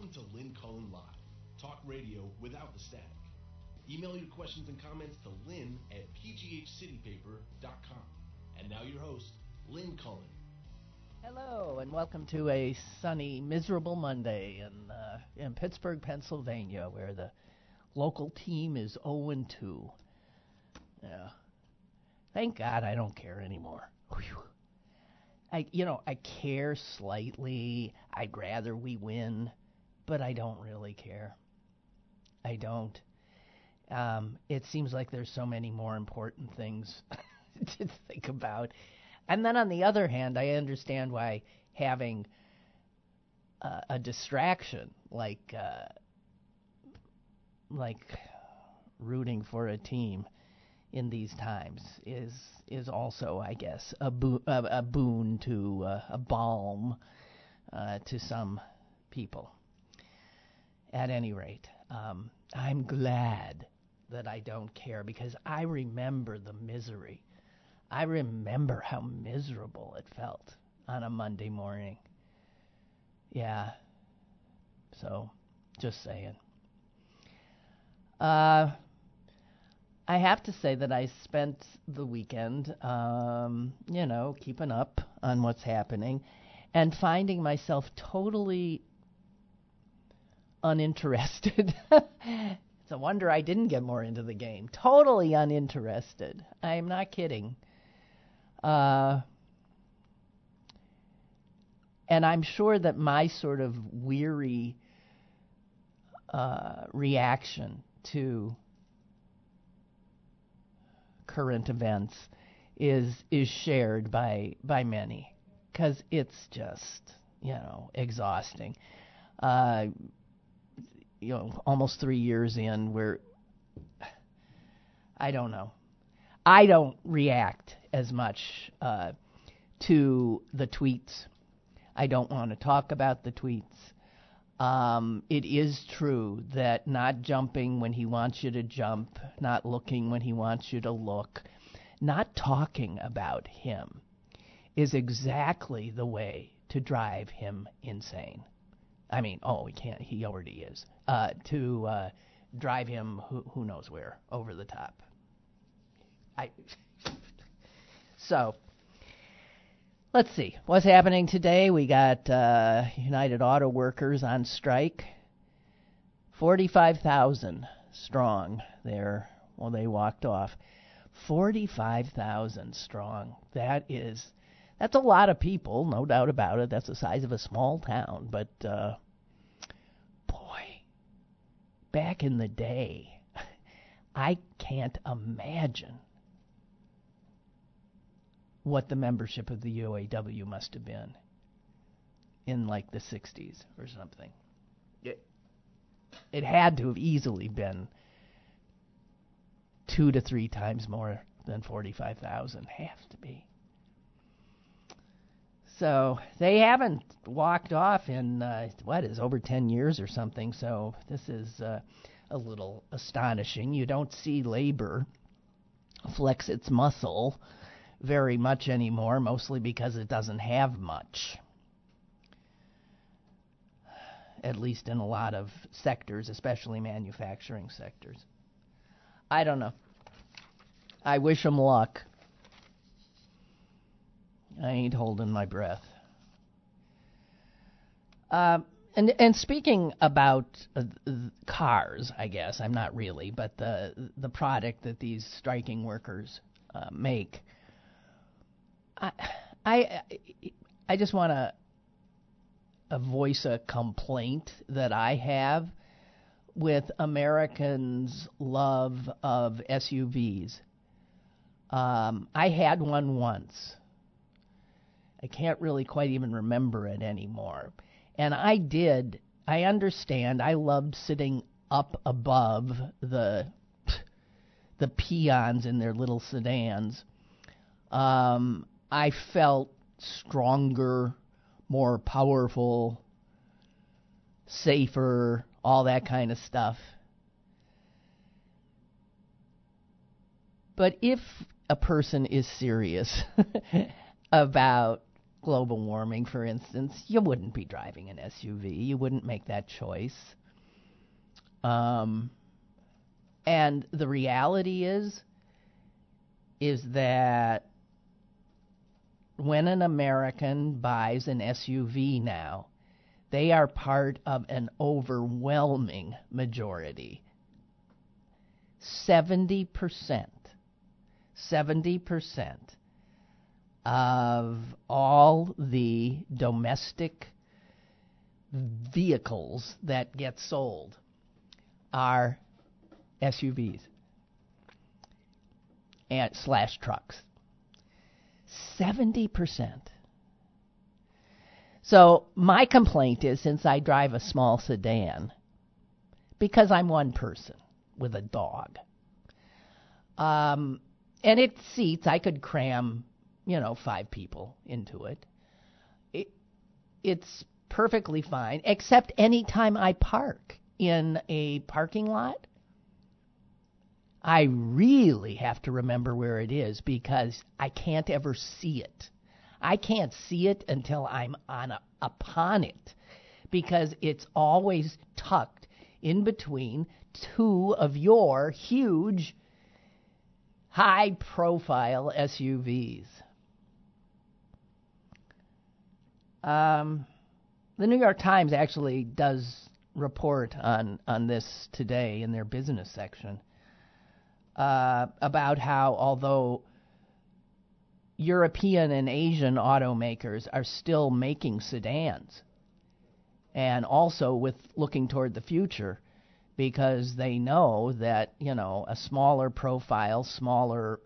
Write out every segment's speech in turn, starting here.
Welcome to Lynn Cullen Live, talk radio without the static. Email your questions and comments to lynn at pghcitypaper.com. And now your host, Lynn Cullen. Hello, and welcome to a sunny, miserable Monday in, uh, in Pittsburgh, Pennsylvania, where the local team is 0 2. Yeah. Thank God I don't care anymore. Whew. I, you know, I care slightly. I'd rather we win, but I don't really care. I don't. Um, it seems like there's so many more important things to think about. And then on the other hand, I understand why having uh, a distraction like uh, like rooting for a team in these times is is also, I guess, a, bo- a, a boon to uh, a balm uh, to some people. At any rate, um, I'm glad that I don't care because I remember the misery. I remember how miserable it felt on a Monday morning. Yeah. So, just saying. Uh, I have to say that I spent the weekend, um, you know, keeping up on what's happening and finding myself totally uninterested. it's a wonder I didn't get more into the game. Totally uninterested. I'm not kidding. Uh, and I'm sure that my sort of weary uh, reaction to current events is is shared by by many because it's just you know exhausting. Uh, you know, almost three years in, where I don't know. I don't react as much uh, to the tweets. I don't want to talk about the tweets. Um, it is true that not jumping when he wants you to jump, not looking when he wants you to look, not talking about him is exactly the way to drive him insane. I mean, oh, he can't. He already is. Uh, to uh, drive him, who, who knows where, over the top. I. so, let's see what's happening today. We got uh, United Auto Workers on strike. Forty-five thousand strong there. Well, they walked off. Forty-five thousand strong. That is that's a lot of people, no doubt about it. That's the size of a small town. But, uh, boy, back in the day, I can't imagine what the membership of the UAW must have been in like the 60s or something. It, it had to have easily been two to three times more than 45,000. Have to be. So they haven't walked off in uh, what is over 10 years or something. So this is uh, a little astonishing. You don't see labor flex its muscle very much anymore, mostly because it doesn't have much. At least in a lot of sectors, especially manufacturing sectors. I don't know. I wish them luck. I ain't holding my breath. Uh, and and speaking about uh, cars, I guess I'm not really, but the the product that these striking workers uh, make, I I I just want to voice a complaint that I have with Americans' love of SUVs. Um, I had one once I can't really quite even remember it anymore. And I did. I understand. I loved sitting up above the the peons in their little sedans. Um, I felt stronger, more powerful, safer, all that kind of stuff. But if a person is serious about global warming, for instance, you wouldn't be driving an SUV. You wouldn't make that choice. Um, and the reality is, is that when an American buys an SUV now, they are part of an overwhelming majority. 70%. 70% of all the domestic vehicles that get sold are SUVs and slash trucks. 70%. So my complaint is since I drive a small sedan, because I'm one person with a dog, um, and it seats, I could cram, you know, five people into it. it it's perfectly fine, except any time I park in a parking lot, I really have to remember where it is because I can't ever see it. I can't see it until I'm on a, upon it because it's always tucked in between two of your huge high profile SUVs. Um, the New York Times actually does report on, on this today in their business section uh, about how, although European and Asian automakers are still making sedans, and also with looking toward the future, because they know that you know a smaller profile, smaller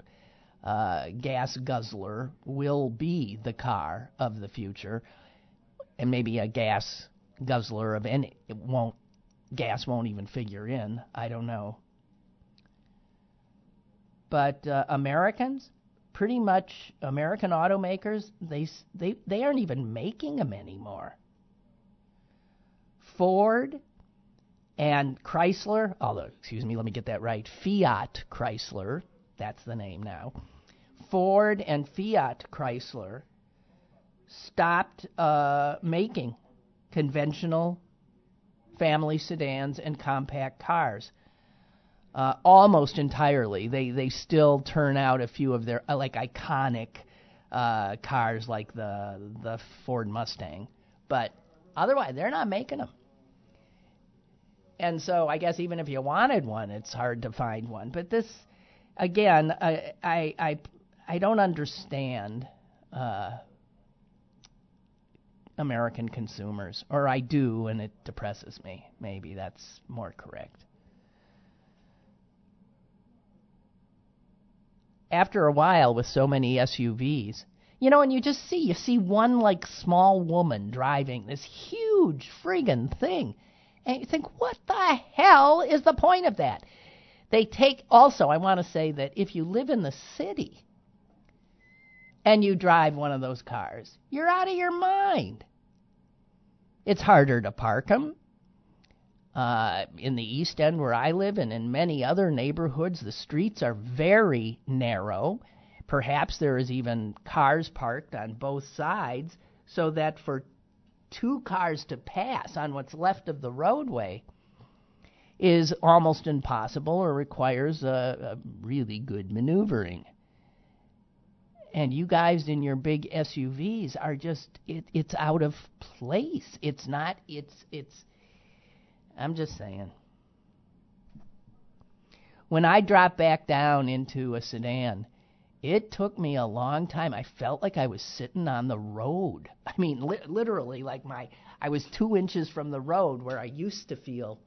uh, gas guzzler will be the car of the future, and maybe a gas guzzler of any it won't gas won't even figure in. I don't know. But uh, Americans, pretty much American automakers, they they they aren't even making them anymore. Ford and Chrysler, although excuse me, let me get that right. Fiat Chrysler, that's the name now. Ford and Fiat Chrysler stopped uh, making conventional family sedans and compact cars uh, almost entirely. They they still turn out a few of their uh, like iconic uh, cars like the the Ford Mustang, but otherwise they're not making them. And so I guess even if you wanted one, it's hard to find one. But this, again, I I I, I don't understand. Uh, American consumers, or I do, and it depresses me. Maybe that's more correct. after a while with so many SUVs. You know, and you just see, you see one like small woman driving this huge friggin' thing. And you think, what the hell is the point of that? They take, also, I want to say that if you live in the city and you drive one of those cars, you're out of your mind. It's harder to park them. Uh, in the East End where I live and in many other neighborhoods, the streets are very narrow. Perhaps there is even cars parked on both sides, so that for two cars to pass on what's left of the roadway is almost impossible or requires a, a really good maneuvering. And you guys in your big SUVs are just it, it's out of place. It's not it's it's I'm just saying. When I dropped back down into a sedan, it took me a long time. I felt like I was sitting on the road. I mean, li- literally, like my I was two inches from the road where I used to feel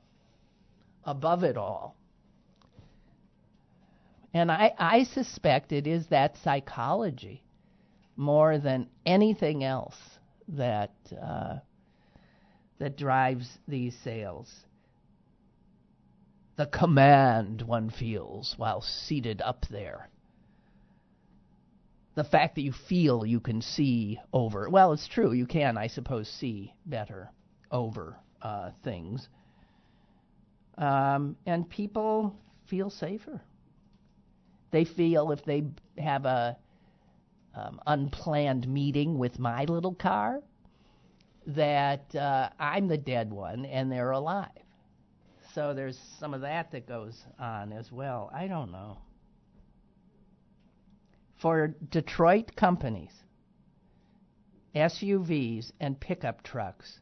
above it all. And I, I suspect it is that psychology more than anything else that uh, that drives these sales. The command one feels while seated up there. The fact that you feel you can see over. Well, it's true. You can, I suppose, see better over uh, things. Um, and people feel safer. They feel if they have a um, unplanned meeting with my little car that uh, I'm the dead one and they're alive. So there's some of that that goes on as well. I don't know. For Detroit companies, SUVs and pickup trucks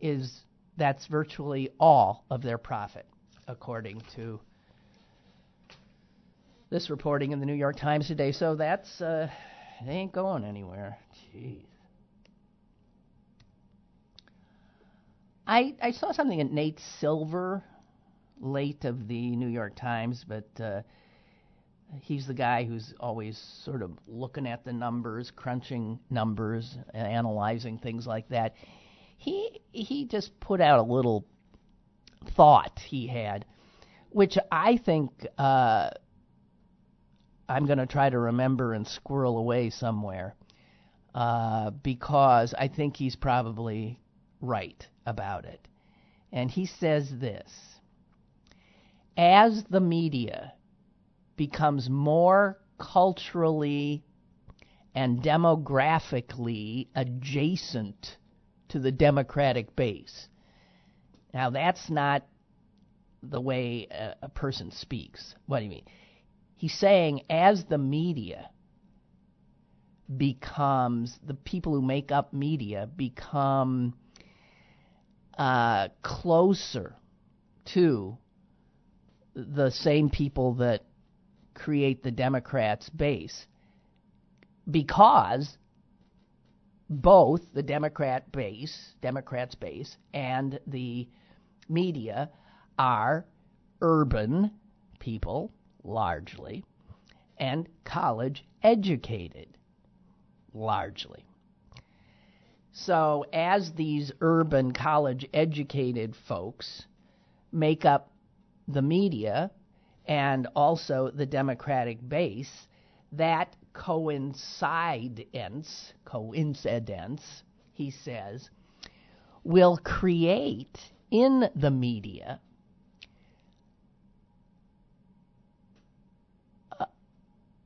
is that's virtually all of their profit, according to this reporting in the New York Times today. So that's uh, they ain't going anywhere. Jeez. I I saw something at Nate Silver, late of the New York Times, but uh, he's the guy who's always sort of looking at the numbers, crunching numbers, analyzing things like that. He he just put out a little thought he had, which I think uh, I'm going to try to remember and squirrel away somewhere, uh, because I think he's probably right about it. And he says this As the media becomes more culturally and demographically adjacent to the Democratic base. Now, that's not the way a, a, person speaks. What do you mean? He's saying as the media becomes, the people who make up media become uh, closer to the same people that create the Democrats' base because both the Democrat base, Democrats base, and the media are urban people, largely, and college educated, largely. So, as these urban college educated folks make up the media and also the Democratic base, that coincidence, coincidence, he says, will create in the media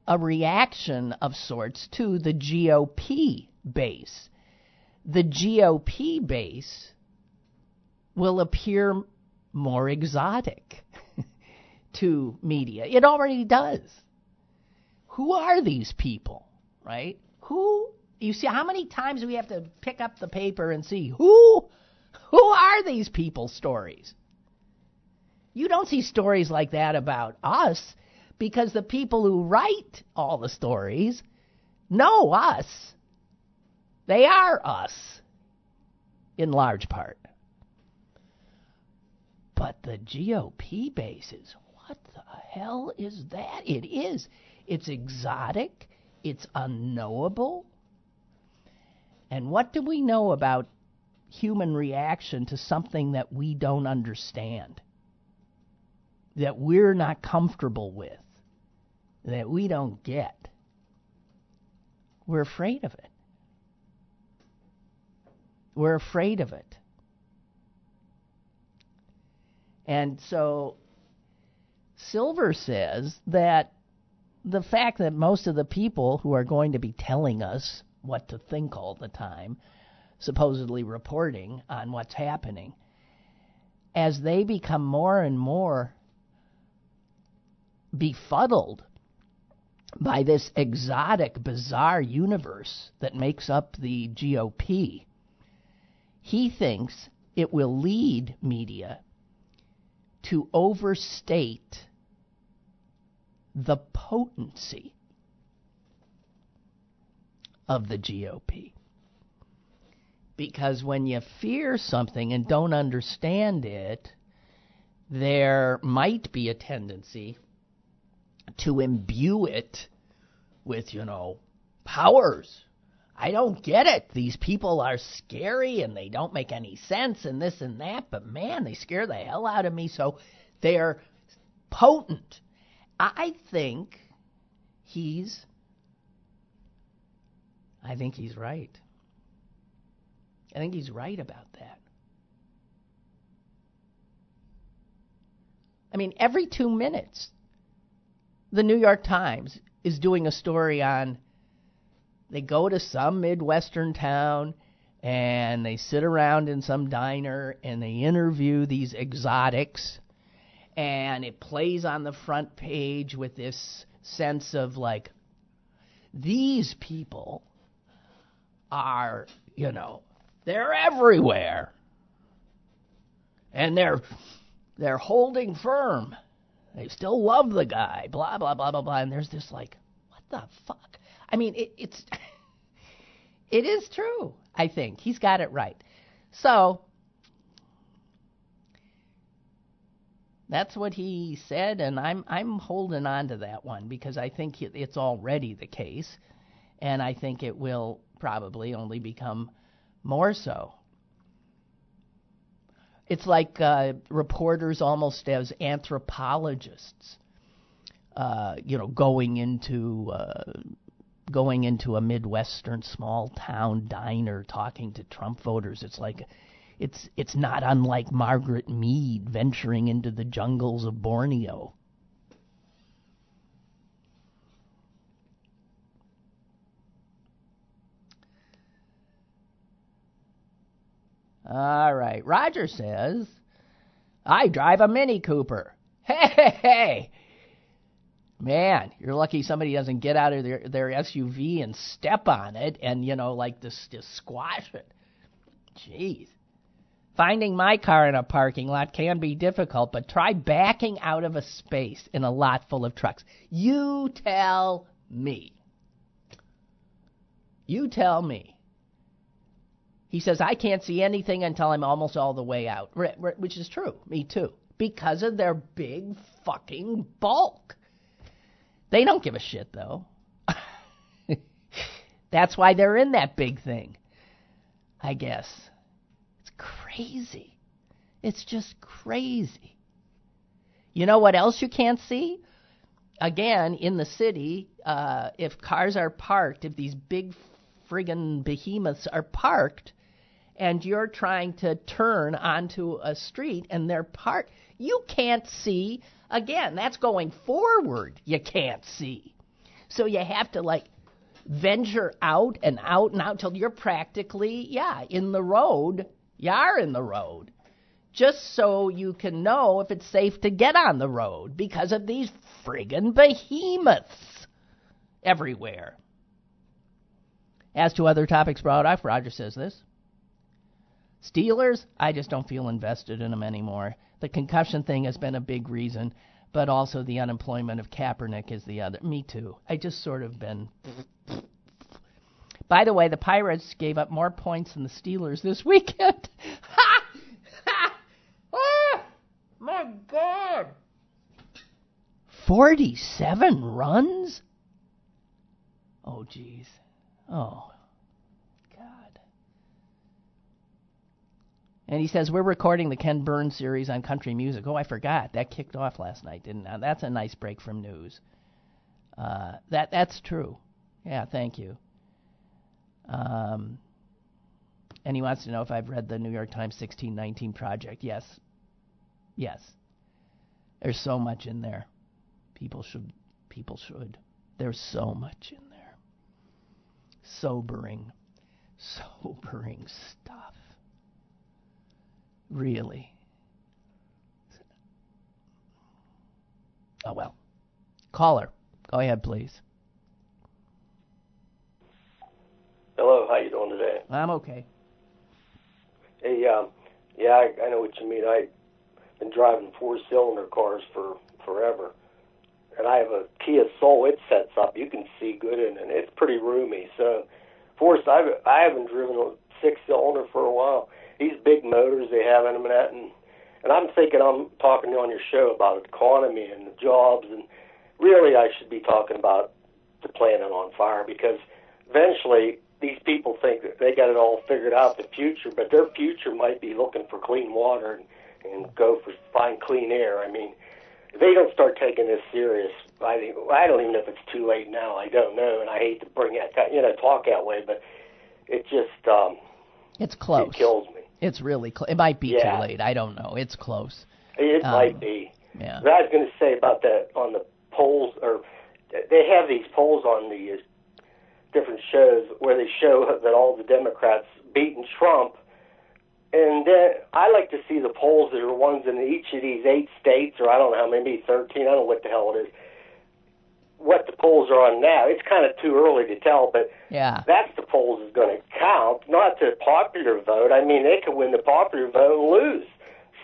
a reaction of sorts to the GOP base. The GOP base will appear more exotic to media. It already does who are these people, right? Who you see how many times we have to pick up the paper and see who who are these people stories? You don't see stories like that about us because the people who write all the stories know us. They are us in large part. But the GOP bases, what the hell is that? It is. It's exotic, it's unknowable. And what do we know about human reaction to something that we don't understand? That we're not comfortable with? That we don't get? We're afraid of it. We're afraid of it. And so Silver says that the fact that most of the people who are going to be telling us what to think all the time, supposedly reporting on what's happening, as they become more and more befuddled by this exotic, bizarre universe that makes up the GOP, he thinks it will lead media to overstate the potency of the GOP. Because when you fear something and don't understand it, there might be a tendency to imbue it with, you know, powers. I don't get it. These people are scary and they don't make any sense and this and that, but man, they scare the hell out of me. So they're potent. I think he's I think he's right. I think he's right about that. I mean, every 2 minutes the New York Times is doing a story on they go to some midwestern town and they sit around in some diner and they interview these exotics and it plays on the front page with this sense of like these people are, you know, they're everywhere. And they're they're holding firm. They still love the guy, blah blah blah blah blah. And there's this like, what the fuck? I mean, it, it's it is true. I think he's got it right. So that's what he said, and I'm I'm holding on to that one because I think it's already the case, and I think it will probably only become more so. It's like uh, reporters almost as anthropologists, uh, you know, going into uh, going into a midwestern small town diner talking to Trump voters. It's like it's it's not unlike Margaret Mead venturing into the jungles of Borneo. All right. Roger says, I drive a Mini Cooper. Hey, hey, hey. Man, you're lucky somebody doesn't get out of their, their SUV and step on it and, you know, like just, just squash it. Jeez. Finding my car in a parking lot can be difficult, but try backing out of a space in a lot full of trucks. You tell me. You tell me. He says, I can't see anything until I'm almost all the way out, which is true. Me too. Because of their big fucking bulk. They don't give a shit, though. That's why they're in that big thing, I guess It's crazy. It's just crazy. You know what else you can't see? Again, in the city, uh, if cars are parked, if these big friggin' behemoths are parked, and you're trying to turn onto a street and they're parked, you can't see. Again, that's going forward. You can't see. So you have to like venture out and out and out till you're practically, yeah, in the road you are in the road. Just so you can know if it's safe to get on the road because of these friggin' behemoths everywhere. As to other topics brought up, Roger says this. Steelers, I just don't feel invested in them anymore. The concussion thing has been a big reason, but also the unemployment of Kaepernick is the other. Me too. I just sort of been by the way, the Pirates gave up more points than the Steelers this weekend. Ha! Ha! Oh, my God. 47 runs? Oh, jeez. Oh, God. And he says, We're recording the Ken Burns series on country music. Oh, I forgot. That kicked off last night, didn't it? That's a nice break from news. Uh, that That's true. Yeah, thank you. Um, and he wants to know if I've read the New York Times 1619 Project. Yes. Yes. There's so much in there. People should. People should. There's so much in there. Sobering. Sobering stuff. Really. Oh well. Caller. Go ahead, please. Hello, how you doing today? I'm okay. Hey, um, yeah, I, I know what you mean. I've been driving four-cylinder cars for forever, and I have a Kia Soul. It sets up. You can see good in it. It's pretty roomy. So, Forrest, I've I haven't driven a six-cylinder for a while. These big motors they have in them and that, and and I'm thinking I'm talking on your show about the economy and the jobs, and really I should be talking about the planet on fire because eventually these people think that they got it all figured out the future, but their future might be looking for clean water and, and go for find clean air. I mean, if they don't start taking this serious, I think I don't even know if it's too late now. I don't know, and I hate to bring that you know talk that way, but it just um, it's close. It kills me. It's really close. It might be yeah. too late. I don't know. It's close. It um, might be. Yeah. But I was going to say about that on the polls or they have these polls on the different shows where they show that all the Democrats beaten Trump. And then I like to see the polls that are ones in each of these eight states, or I don't know how many, 13, I don't know what the hell it is, what the polls are on now. It's kind of too early to tell, but Yeah. that's the polls is going to count, not the popular vote. I mean, they could win the popular vote and lose.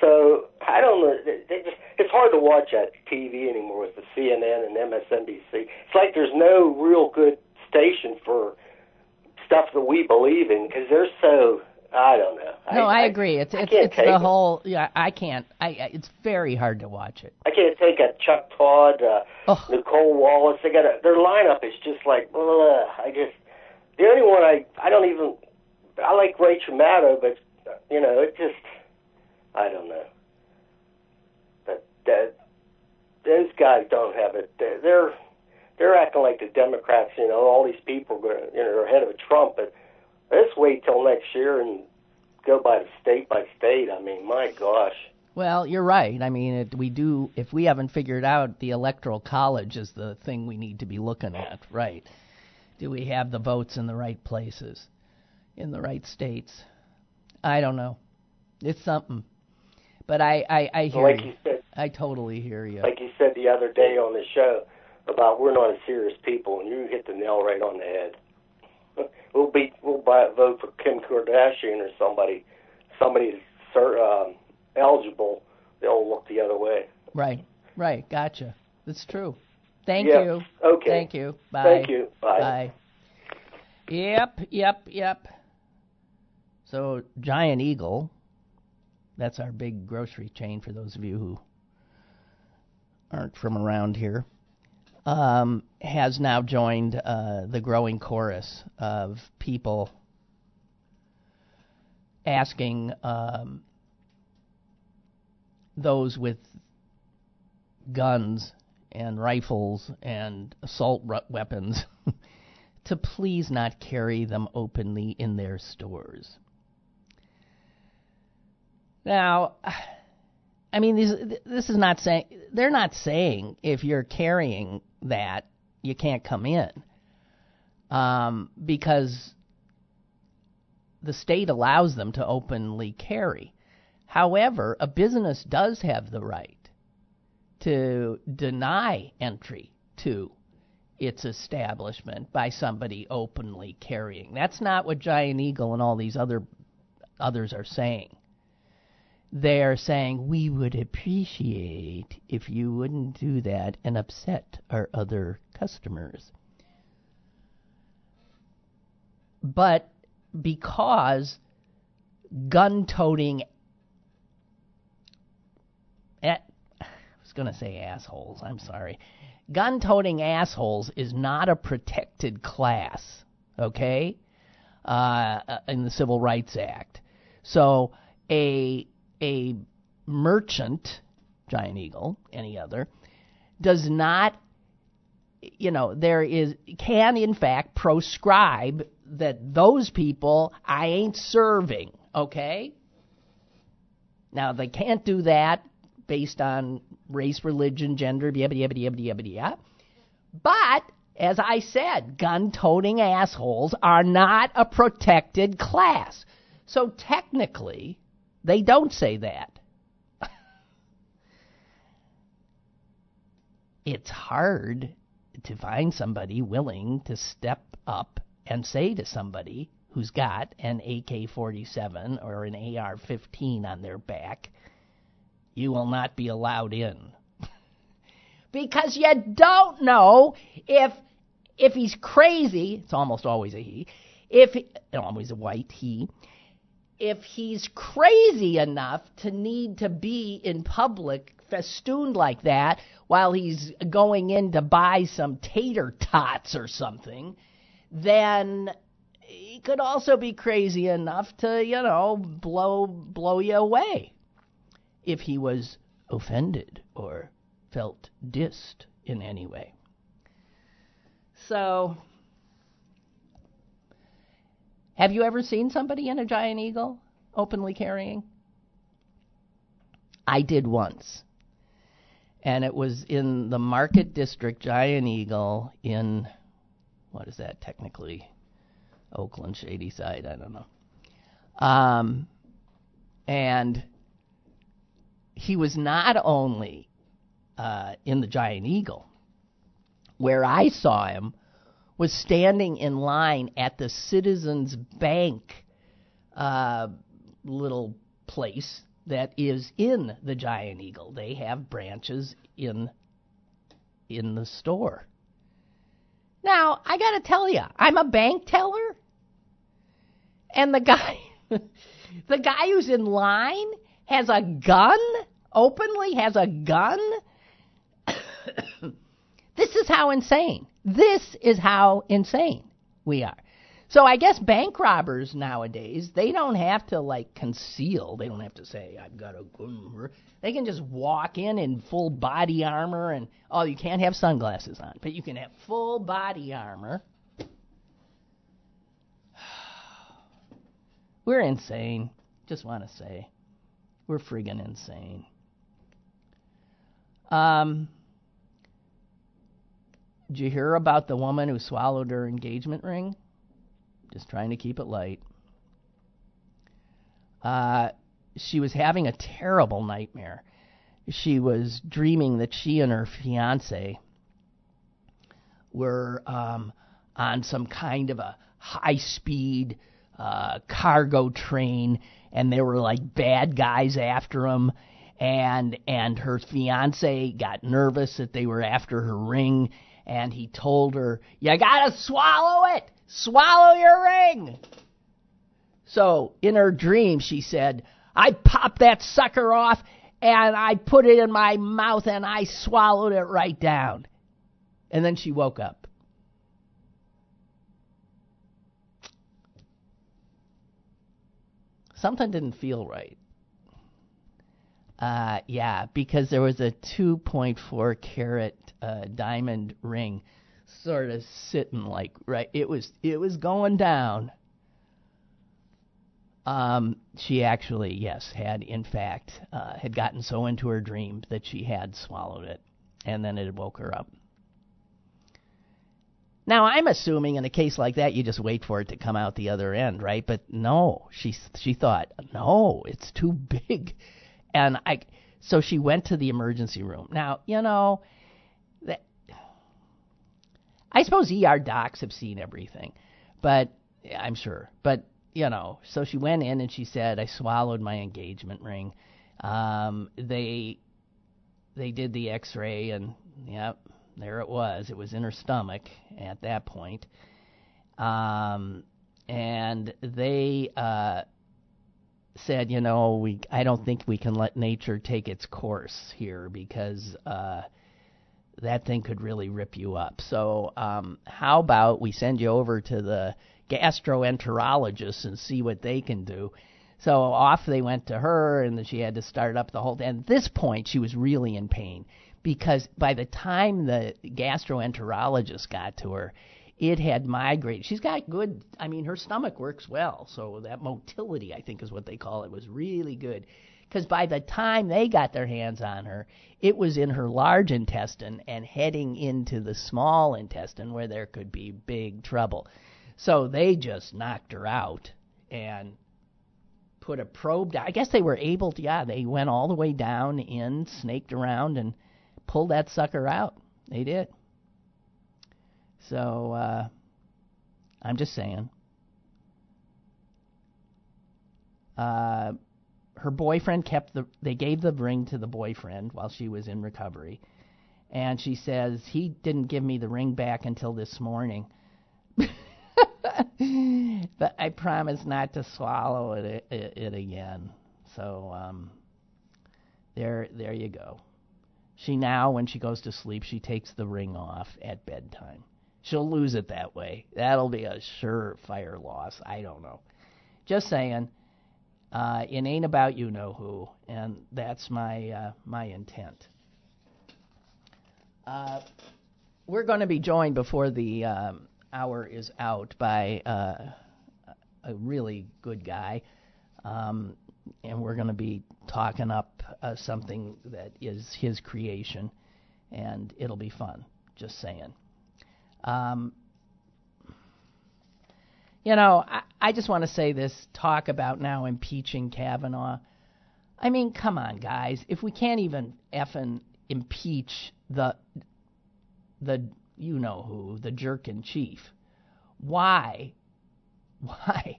So I don't know. They they just, it's hard to watch that TV anymore with the CNN and MSNBC. It's like there's no real good station for stuff that we believe in because they're so. I don't know. No, I, agree. It's I it's it's the it. whole. Yeah, I can't. I. I- It's very hard to watch it. I can't take a Chuck Todd, uh, Ugh. Nicolle Wallace. They got a, their lineup is just like. Ugh, I just the only one I I don't even. I like Rachel Maddow, but you know it just. I don't know. But that those guys don't have it. They're they're, acting like the Democrats. You know, all these people you know are ahead of Trump, but let's wait till next year and go by the state by state. I mean, my gosh. Well, you're right. I mean, it, we do. If we haven't figured out the electoral college is the thing we need to be looking at, right? Do we have the votes in the right places, in the right states? I don't know. It's something. But I, I, I hear like you. you said, I totally hear you. like you said the other day on the show about we're not a serious people, and you hit the nail right on the head. We'll be we'll buy, vote for Kim Kardashian or somebody, somebody um, eligible. They'll look the other way. Right, right. Gotcha. That's true. Thank Yeah. you. Okay. Thank you. Bye. Thank you. Bye. Bye. Yep, yep, yep. So, Giant Eagle, that's our big grocery chain for those of you who aren't from around here, um, has now joined uh, the growing chorus of people asking um, those with guns and rifles and assault weapons to please not carry them openly in their stores. Now, I mean, this is not saying they're not saying if you're carrying that you can't come in, um, because the state allows them to openly carry. However, a business does have the right to deny entry to its establishment by somebody openly carrying. That's not what Giant Eagle and all these other others are saying. They're saying we would appreciate if you wouldn't do that and upset our other customers. But because gun toting I was going to say assholes. I'm sorry. Gun toting assholes is not a protected class, okay? Uh, in the Civil Rights Act. So a a merchant, Giant Eagle, any other, does not you know, there is can in fact proscribe that those people I ain't serving, okay? Now they can't do that based on race, religion, gender, yabba yabba yabba yabba yabba. But as I said, gun-toting assholes are not a protected class. So technically, they don't say that. it's hard to find somebody willing to step up and say to somebody who's got an AK 47 or an AR 15 on their back, you will not be allowed in. because you don't know if if he's crazy, it's almost always a he, if always a white he, if he's crazy enough to need to be in public festooned like that while he's going in to buy some tater tots or something, then he could also be crazy enough to, you know, blow blow you away if he was offended or felt dissed in any way. So, have you ever seen somebody in a giant eagle openly carrying? I did once. And it was in the Market District Giant Eagle in what is that technically? Oakland, Shadyside, I don't know. Um, and he was not only uh, in the Giant Eagle, where I saw him was standing in line at the Citizens Bank uh, little place that is in the Giant Eagle. They have branches in in the store. Now, I got to tell you, I'm a bank teller. And the guy the guy who's in line has a gun, openly has a gun. this is how insane. This is how insane we are. So I guess bank robbers nowadays, they don't have to like conceal. They don't have to say I've got a gun. They can just walk in in full body armor and oh, you can't have sunglasses on, but you can have full body armor. We're insane. Just want to say, we're friggin' insane. Um, did you hear about the woman who swallowed her engagement ring? Just trying to keep it light. Uh, she was having a terrible nightmare. She was dreaming that she and her fiance were um, on some kind of a high speed uh, cargo train, and there were like bad guys after them. And and her fiance got nervous that they were after her ring, and he told her, "You gotta swallow it." Swallow your ring. So in her dream, she said, I popped that sucker off and I put it in my mouth and I swallowed it right down. And then she woke up. Something didn't feel right. Uh, yeah, because there was a 2.4 carat uh, diamond ring sort of sitting like right it was it was going down. Um she actually yes had in fact uh, had gotten so into her dream that she had swallowed it and then it woke her up. Now i'm assuming in a case like that you just wait for it to come out the other end right? But no she she thought no it's too big. And i so she went to the emergency room. Now you know I suppose ER docs have seen everything, but I'm sure. But you know, so she went in and she said, "I swallowed my engagement ring." Um, they they did the X-ray and yep, there it was. It was in her stomach at that point. Um, and they uh, said, you know, we I don't think we can let nature take its course here because uh, that thing could really rip you up. So, um, how about we send you over to the gastroenterologist and see what they can do? So off they went to her, and she had to start up the whole. And at this point, she was really in pain because by the time the gastroenterologist got to her, it had migrated. She's got good. I mean, her stomach works well, so that motility, I think, is what they call it, was really good because by the time they got their hands on her, it was in her large intestine and heading into the small intestine where there could be big trouble. So they just knocked her out and put a probe down. I guess they were able to, yeah, they went all the way down in, snaked around, and pulled that sucker out. They did. So, uh, I'm just saying. Uh, her boyfriend kept the they gave the ring to the boyfriend while she was in recovery. And she says he didn't give me the ring back until this morning. But I promise not to swallow it, it, it again. So um there there you go. She now when she goes to sleep she takes the ring off at bedtime. She'll lose it that way. That'll be a surefire loss. I don't know. Just saying uh, it ain't about you know who, and that's my uh, my intent. Uh, we're going to be joined before the um, hour is out by uh, a really good guy, um, and we're going to be talking up uh, something that is his creation, and it'll be fun. Just saying. Um, You know, I, I just want to say this talk about now impeaching Kavanaugh. I mean, come on, guys. If we can't even effing impeach the the you know who, the jerk in chief, why, why,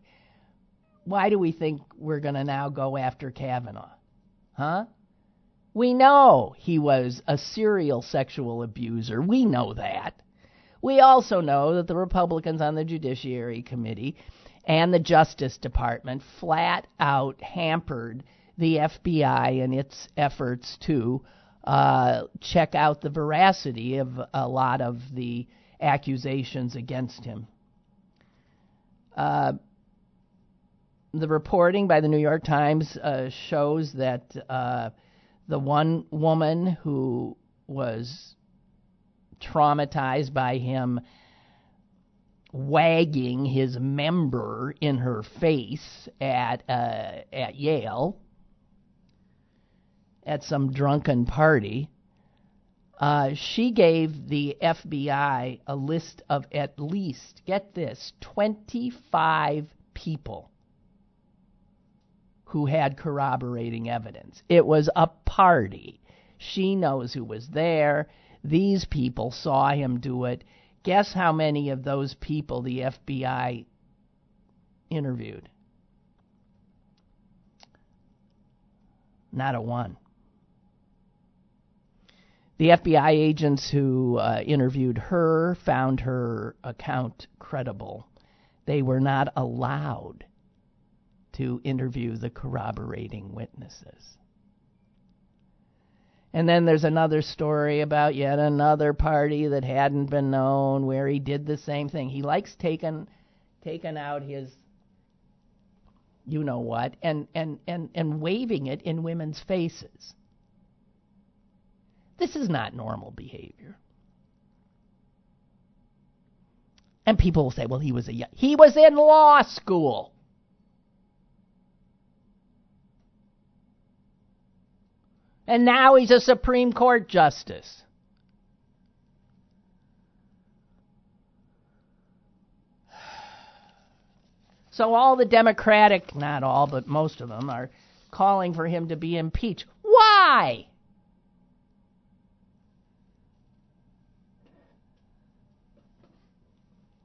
why do we think we're going to now go after Kavanaugh? Huh? We know he was a serial sexual abuser. We know that. We also know that the Republicans on the Judiciary Committee and the Justice Department flat out hampered the FBI in its efforts to uh, check out the veracity of a lot of the accusations against him. Uh, the reporting by the New York Times uh, shows that uh, the one woman who was traumatized by him wagging his member in her face at uh, at Yale at some drunken party. Uh, she gave the FBI a list of at least, get this, 25 people who had corroborating evidence. It was a party. She knows who was there. These people saw him do it. Guess how many of those people the FBI interviewed? Not a one. The FBI agents who uh, interviewed her found her account credible. They were not allowed to interview the corroborating witnesses. And then there's another story about yet another party that hadn't been known where he did the same thing. He likes taking taking out his you know what and and and and waving it in women's faces. This is not normal behavior. And people will say, "Well, he was a he was in law school." And now he's a Supreme Court justice. So all the Democratic, not all, but most of them, are calling for him to be impeached. Why?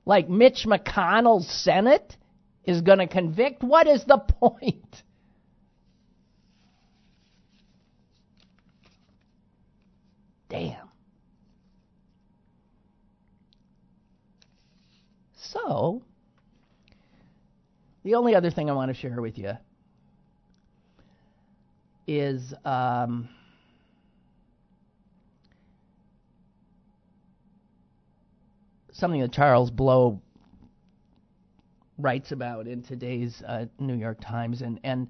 Like Mitch McConnell's Senate is going to convict? What is the point? Damn. So, the only other thing I want to share with you is um, something that Charles Blow writes about in today's uh, New York Times, and and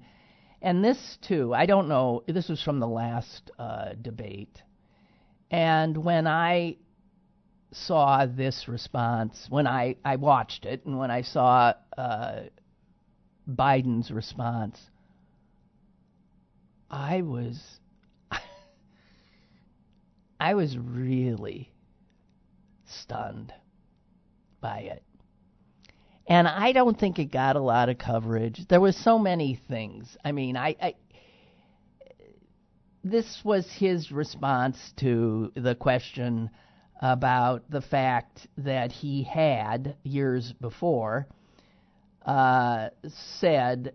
and this too. I don't know. This was from the last uh, debate and when I saw this response, when I, I watched it, and when I saw uh, Biden's response, I was I was really stunned by it. And I don't think it got a lot of coverage. There was so many things. I mean, I, I this was his response to the question about the fact that he had, years before, uh, said,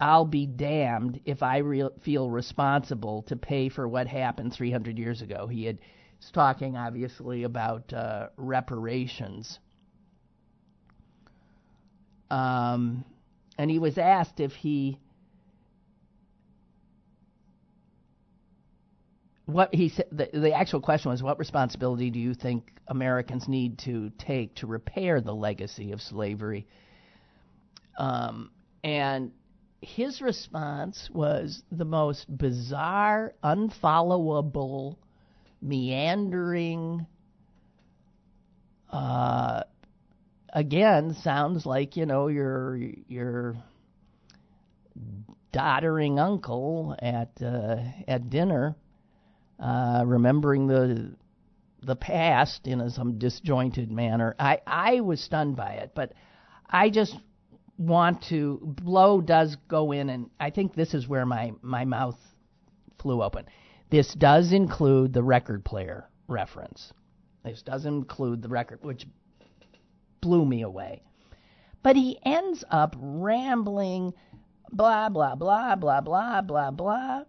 I'll be damned if I re- feel responsible to pay for what happened 300 years ago. He had was talking, obviously, about uh, reparations. Um, and he was asked if he what he said the, the actual question was what responsibility do you think Americans need to take to repair the legacy of slavery? Um, and his response was the most bizarre unfollowable meandering uh, again sounds like you know your your doddering uncle at uh, at dinner uh, remembering the the past in a, some disjointed manner. I I was stunned by it, but I just want to. Blow does go in, and I think this is where my my mouth flew open. This does include the record player reference. This does include the record, which blew me away. But he ends up rambling, blah, blah, blah, blah, blah, blah, blah.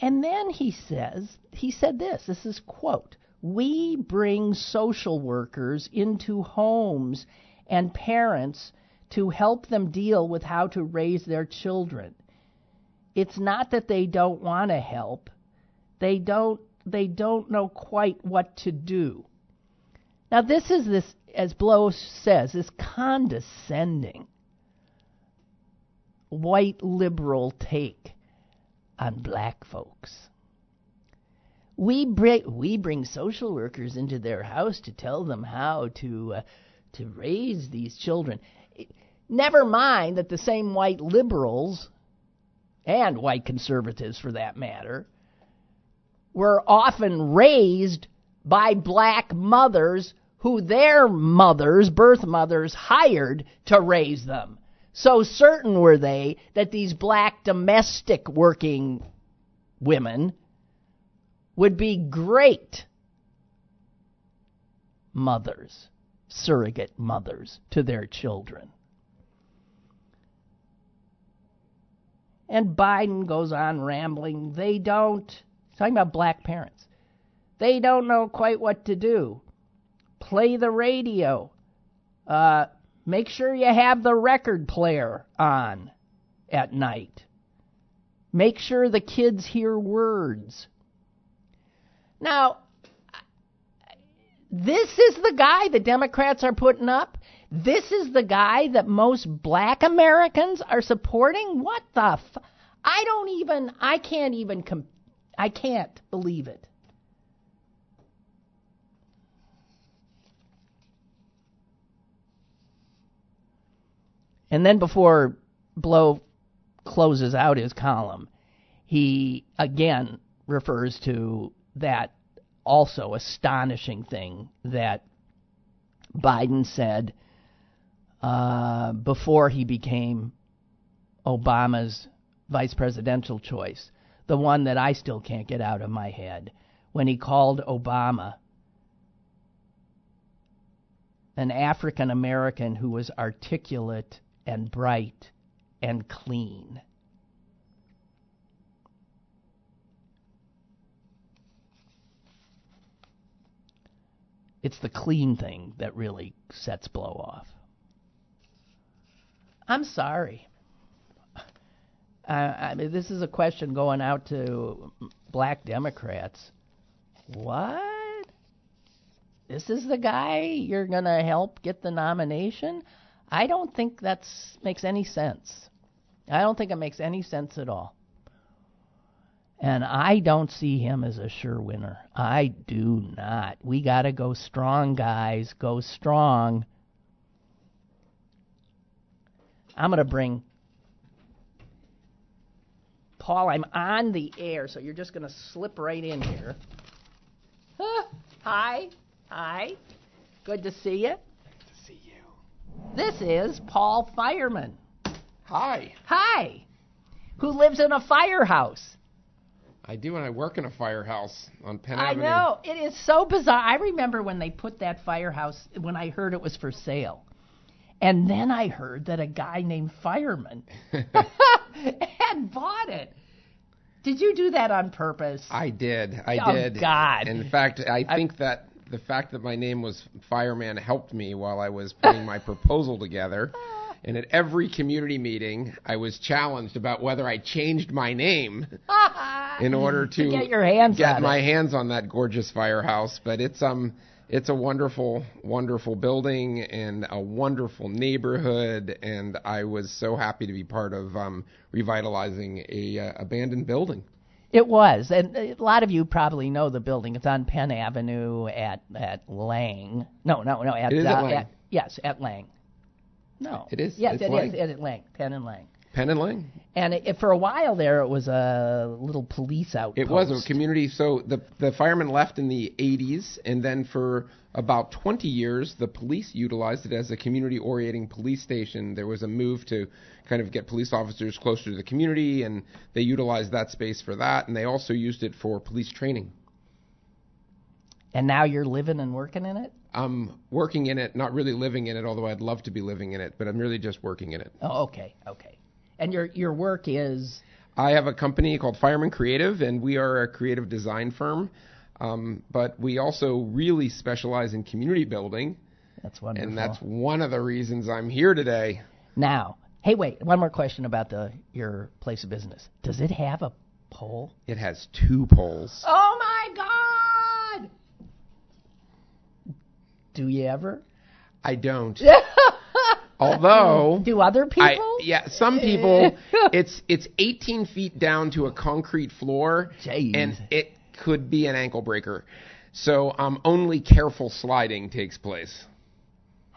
And then he says, he said this, this is quote, we bring social workers into homes and parents to help them deal with how to raise their children. It's not that they don't want to help. They don't they don't know quite what to do. Now this is this as Blow says, this condescending white liberal take on black folks. We bring we bring social workers into their house to tell them how to uh, to raise these children. Never mind that the same white liberals and white conservatives for that matter were often raised by black mothers who their mothers, birth mothers, hired to raise them. So certain were they that these black domestic working women would be great mothers, surrogate mothers to their children. And Biden goes on rambling. They don't, talking about black parents, they don't know quite what to do. Play the radio. Uh, Make sure you have the record player on at night. Make sure the kids hear words. Now, this is the guy the Democrats are putting up. This is the guy that most black Americans are supporting. What the f- I don't even I can't even com- I can't believe it. And then before Blow closes out his column, he again refers to that also astonishing thing that Biden said uh, before he became Obama's vice presidential choice, the one that I still can't get out of my head, when he called Obama an African American who was articulate and bright and clean. It's the clean thing that really sets blow off. I'm sorry. Uh, I mean, this is a question going out to black Democrats. What? This is the guy you're going to help get the nomination? I don't think that makes any sense. I don't think it makes any sense at all. And I don't see him as a sure winner. I do not. We got to go strong, guys. Go strong. I'm going to bring Paul. I'm on the air, so you're just going to slip right in here. Hi. Hi. Good to see you. This is Paul Fireman. Hi. Hi. Who lives in a firehouse. I do, and I work in a firehouse on Penn I Avenue. know. It is so bizarre. I remember when they put that firehouse, when I heard it was for sale. And then I heard that a guy named Fireman had bought it. Did you do that on purpose? I did. I did. Oh, did. God. In fact, I think that the fact that my name was Fireman helped me while I was putting my proposal together. And at every community meeting, I was challenged about whether I changed my name in order to, To get your hands get my it. hands on that gorgeous firehouse. But it's um, it's a wonderful, wonderful building and a wonderful neighborhood. And I was so happy to be part of um, revitalizing a uh, abandoned building. It was, and a lot of you probably know the building. It's on Penn Avenue at at Lang. No, no, no. At, It is uh, at Lang. yes, at Lang. No, It is. Yes, It's it Lang. is at Lang. Penn and Lang. Penn and Lang. And it, for a while there, it was a little police outpost. It was a community. So the the firemen left in the 80s, and then for about 20 years, the police utilized it as a community orienting police station. There was a move to kind of get police officers closer to the community, and they utilized that space for that, and they also used it for police training. And now you're living and working in it? I'm working in it, not really living in it, although I'd love to be living in it, but I'm really just working in it. Oh, okay, okay. And your your work is I have a company called Fireman Creative, and we are a creative design firm. Um, but we also really specialize in community building, that's wonderful. and that's one of the reasons I'm here today. now. Hey, wait. One more question about the your place of business. Does it have a pole? It has two poles. Oh my God! Do you ever? I don't. Although Do other people? I yeah, some people it's it's 18 feet down to a concrete floor, Jeez. and it could be an ankle breaker. So um, only careful sliding takes place.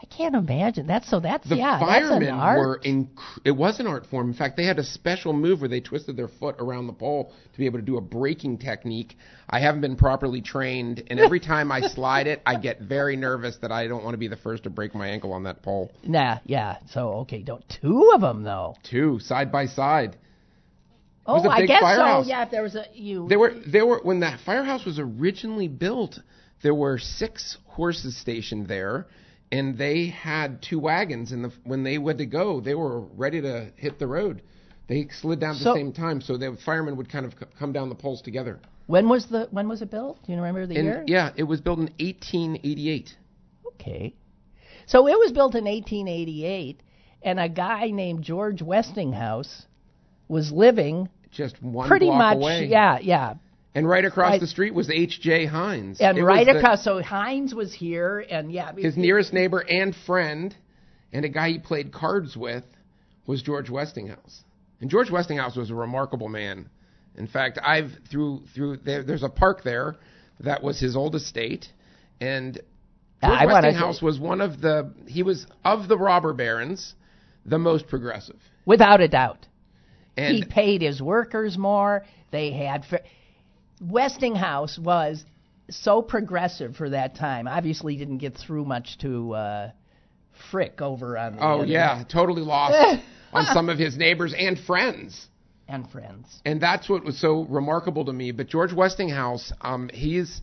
I can't imagine. That's so. That's The yeah. that's an firemen art. were in. It was an art form. In fact, they had a special move where they twisted their foot around the pole to be able to do a braking technique. I haven't been properly trained, and every time I slide it, I get very nervous that I don't want to be the first to break my ankle on that pole. Nah, yeah. So okay, don't two of them though. Two side by side. Oh, was a oh, I big guess firehouse. so. Yeah, if there was a you. There were there were when that firehouse was originally built, there were six horses stationed there, and they had two wagons. And the, when they went to go, they were ready to hit the road. They slid down at So- the same time, so the firemen would kind of c- come down the poles together. When was the when was it built? Do you remember the And year? yeah, it was built in 1888. Okay. So it was built in 1888, and a guy named George Westinghouse was living Just one pretty much. away. Yeah, yeah. And right across Right. the street was H.J. Heinz. And It right the- across, so Heinz was here, and yeah, his nearest neighbor and friend, and a guy he played cards with, was George Westinghouse. And George Westinghouse was a remarkable man. In fact, I've through through there, there's a park there that was his old estate, and ah, George I Westinghouse was one of the he was of the robber barons, the most progressive. without a doubt. And he paid his workers more. They had Westinghouse was so progressive for that time. Obviously, didn't get through much to uh, Frick over on the oh yeah, totally lost on some of his neighbors and friends. and friends. and that's what was so remarkable to me. But George Westinghouse, um, he's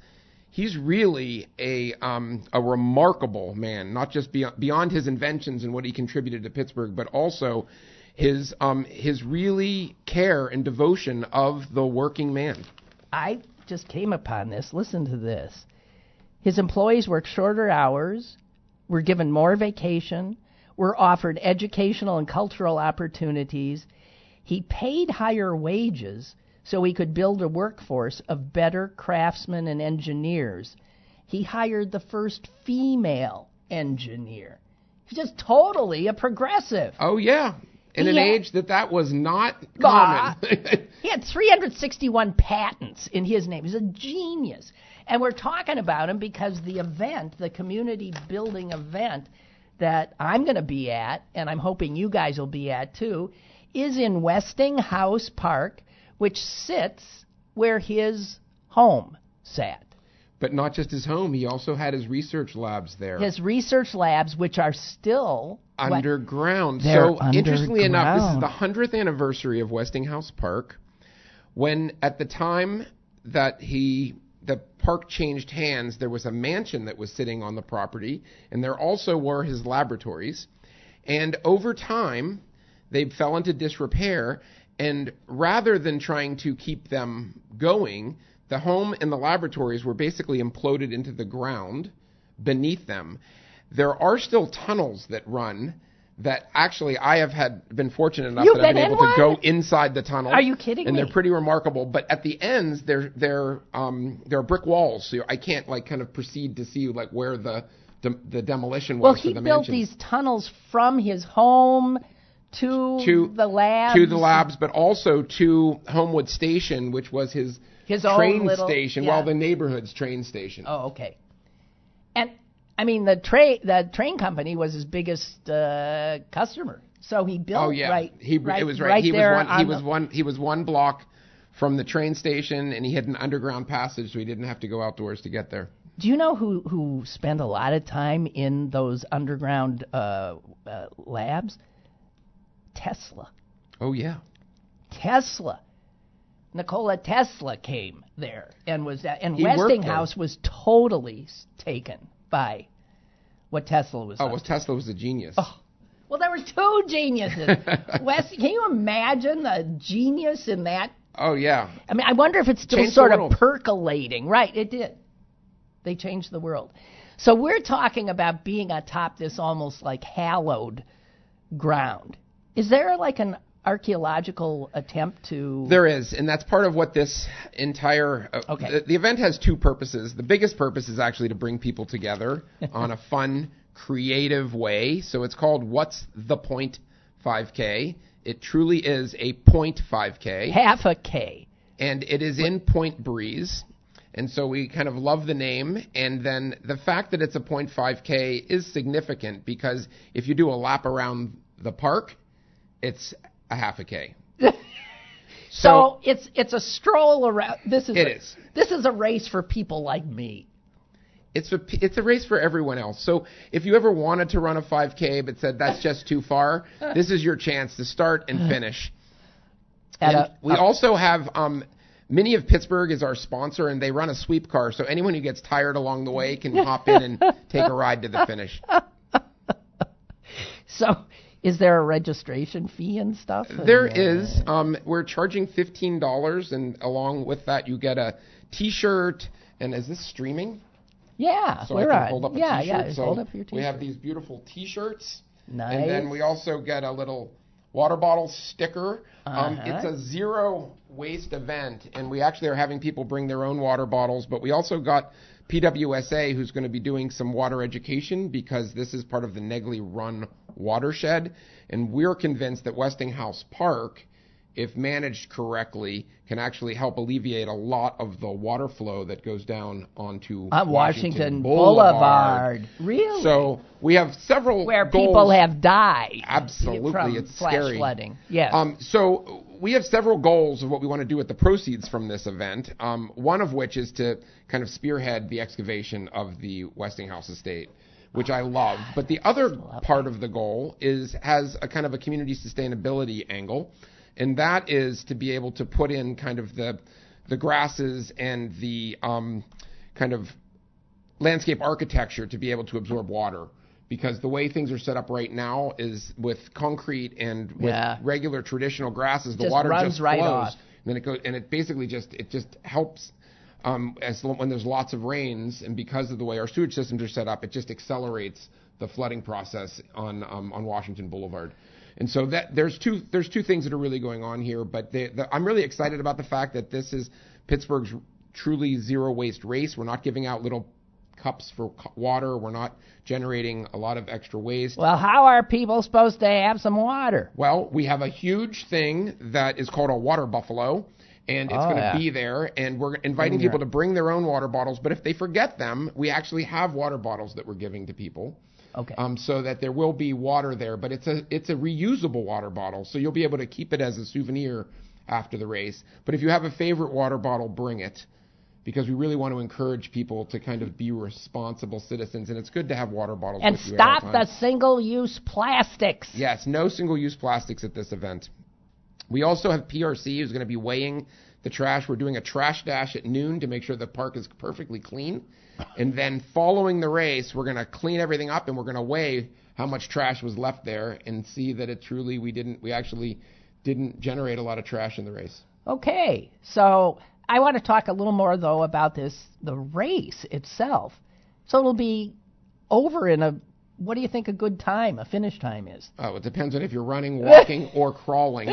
he's really a um, a remarkable man, not just beyond, beyond his inventions and what he contributed to Pittsburgh, but also his um, his really care and devotion of the working man. I just came upon this. Listen to this. His employees worked shorter hours, were given more vacation, were offered educational and cultural opportunities. He paid higher wages so he could build a workforce of better craftsmen and engineers. He hired the first female engineer. He's just totally a progressive. Oh yeah, in an Yeah. age that that was not common. He had 361 patents in his name. He's a genius. And we're talking about him because the event, the community building event that I'm going to be at, and I'm hoping you guys will be at too, is in Westinghouse Park, which sits where his home sat. but not just his home; he also had his research labs there. His research labs, which are still underground. They're so interestingly enough, this is the hundredth anniversary of Westinghouse Park. When at the time that he the park changed hands, there was a mansion that was sitting on the property, and there also were his laboratories. And over time, they fell into disrepair. And rather than trying to keep them going, the home and the laboratories were basically imploded into the ground beneath them. There are still tunnels that run that actually I have had been fortunate enough You've that I've been able to go inside the tunnel. Are you kidding And me? they're pretty remarkable. But at the ends, they're they're um, they're brick walls, so I can't like kind of proceed to see like where the the, the demolition was Well, for he the built these tunnels from his home to, to the labs. to the labs, but also to Homewood Station, which was his His own train little- station, yeah. while the neighborhood's train station. Oh, okay. And I mean, the train the train company was his biggest uh, customer, so he built Oh yeah, right. he right, it was right. he was there one. He was the- one. He was one block from the train station, and he had an underground passage, so he didn't have to go outdoors to get there. Do you know who who spent a lot of time in those underground uh, uh, labs? Tesla. Oh yeah. Tesla. Nikola Tesla came there and was at, and He Westinghouse was totally taken by what Tesla was. Oh, well, to. Tesla was a genius. Oh. Well, there were two geniuses. Wes, can you imagine the genius in that? Oh yeah. I mean, I wonder if it's still Changed sort of percolating. Right, it did. They changed the world. So we're talking about being atop this almost like hallowed ground. Is there like an archaeological attempt to? There is, and that's part of what this entire. Uh, Okay. the, the event has two purposes. The biggest purpose is actually to bring people together on a fun, creative way. So it's called "What's the Point 5K." It truly is a point 5K. half a K. and it is in Point Breeze. And so we kind of love the name. And then the fact that it's a 0.5K is significant because if you do a lap around the park, it's a half a K. So, it's it's a stroll around. This is It a, is. This is a race for people like me. It's a it's a race for everyone else. So if you ever wanted to run a 5K but said that's just too far, this is your chance to start and finish. And a- we a- also have um, Mini of Pittsburgh is our sponsor, and they run a sweep car. So anyone who gets tired along the way can hop in and take a ride to the finish. So, is there a registration fee and stuff? There And, uh, is. Um, we're charging fifteen dollars, and along with that, you get a T-shirt. And is this streaming? Yeah, So we're I can on. hold up a yeah, T-shirt. yeah. so hold up your we have these beautiful T-shirts. Nice. And then we also get a little water bottle sticker. Um, Uh-huh. it's a zero waste event, and we actually are having people bring their own water bottles. But we also got PWSA, who's going to be doing some water education because this is part of the Negley Run watershed, and we're convinced that Westinghouse Park, if managed correctly, can actually help alleviate a lot of the water flow that goes down onto on Washington, Boulevard. Boulevard. Really? So we have several where goals. people have died. Absolutely, it's flash scary. flooding. Yes. Um, so we have several goals of what we want to do with the proceeds from this event. Um, one of which is to kind of spearhead the excavation of the Westinghouse estate, which I love. But the other part of the goal is has a kind of a community sustainability angle, and that is to be able to put in kind of the the grasses and the um, kind of landscape architecture to be able to absorb water. Because the way things are set up right now is with concrete and with Yeah. regular traditional grasses, the Just water runs just right flows. off. And then it goes, and it basically just it just helps um, as when there's lots of rains, and because of the way our sewage systems are set up, it just accelerates the flooding process on um, on Washington Boulevard. And so that there's two there's two things that are really going on here, but they, the, I'm really excited about the fact that this is Pittsburgh's truly zero waste race. We're not giving out little cups for water. We're not generating a lot of extra waste. well, how are people supposed to have some water? Well, we have a huge thing that is called a water buffalo, and it's Oh, going to yeah. be there. And we're inviting people to bring their own water bottles. But if they forget them, we actually have water bottles that we're giving to people, Okay. um, so that there will be water there. But it's a it's a reusable water bottle, so you'll be able to keep it as a souvenir after the race. But if you have a favorite water bottle, bring it. Because we really want to encourage people to kind of be responsible citizens, and it's good to have water bottles. and with you at stop the single-use plastics. Yes, no single use plastics at this event. We also have PRC who's going to be weighing the trash. We're doing a trash dash at noon to make sure the park is perfectly clean. And then following the race, we're going to clean everything up and we're going to weigh how much trash was left there and see that it truly we didn't we actually didn't generate a lot of trash in the race. Okay, so I want to talk a little more though about this the race itself. So it'll be over in a what do you think a good time, a finish time is? Oh, it depends on if you're running, walking, or crawling.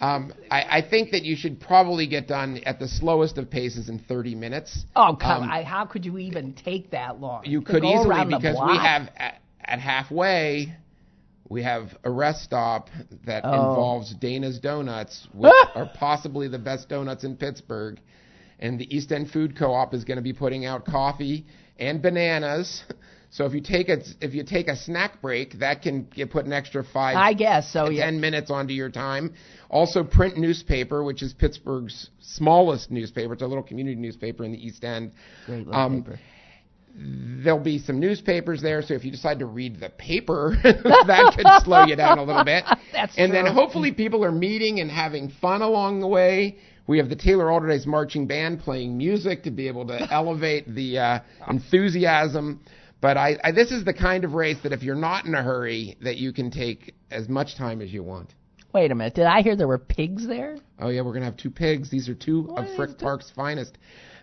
Um, I, I think that you should probably get done at the slowest of paces in 30 minutes. Oh, come! Um, I, how could you even take that long? You could easily because we have at, at halfway, we have a rest stop that Oh. involves Dana's Donuts, which are possibly the best donuts in Pittsburgh, and the East End Food Co-op is going to be putting out coffee and bananas. So if you take a if you take a snack break, that can get put an extra five. I guess so. Yeah. 10 minutes onto your time. Also, print newspaper, which is Pittsburgh's smallest newspaper. It's a little community newspaper in the East End. Great little Um, paper. There'll be some newspapers there, so if you decide to read the paper, that could slow you down a little bit. That's and then hopefully people are meeting and having fun along the way. We have the Taylor Allderdice Marching Band playing music to be able to elevate the uh, enthusiasm. But I, I, this is the kind of race that if you're not in a hurry, that you can take as much time as you want. Wait a minute. Did I hear there were pigs there? Oh yeah, we're gonna have two pigs. These are two What of Frick? Park's finest.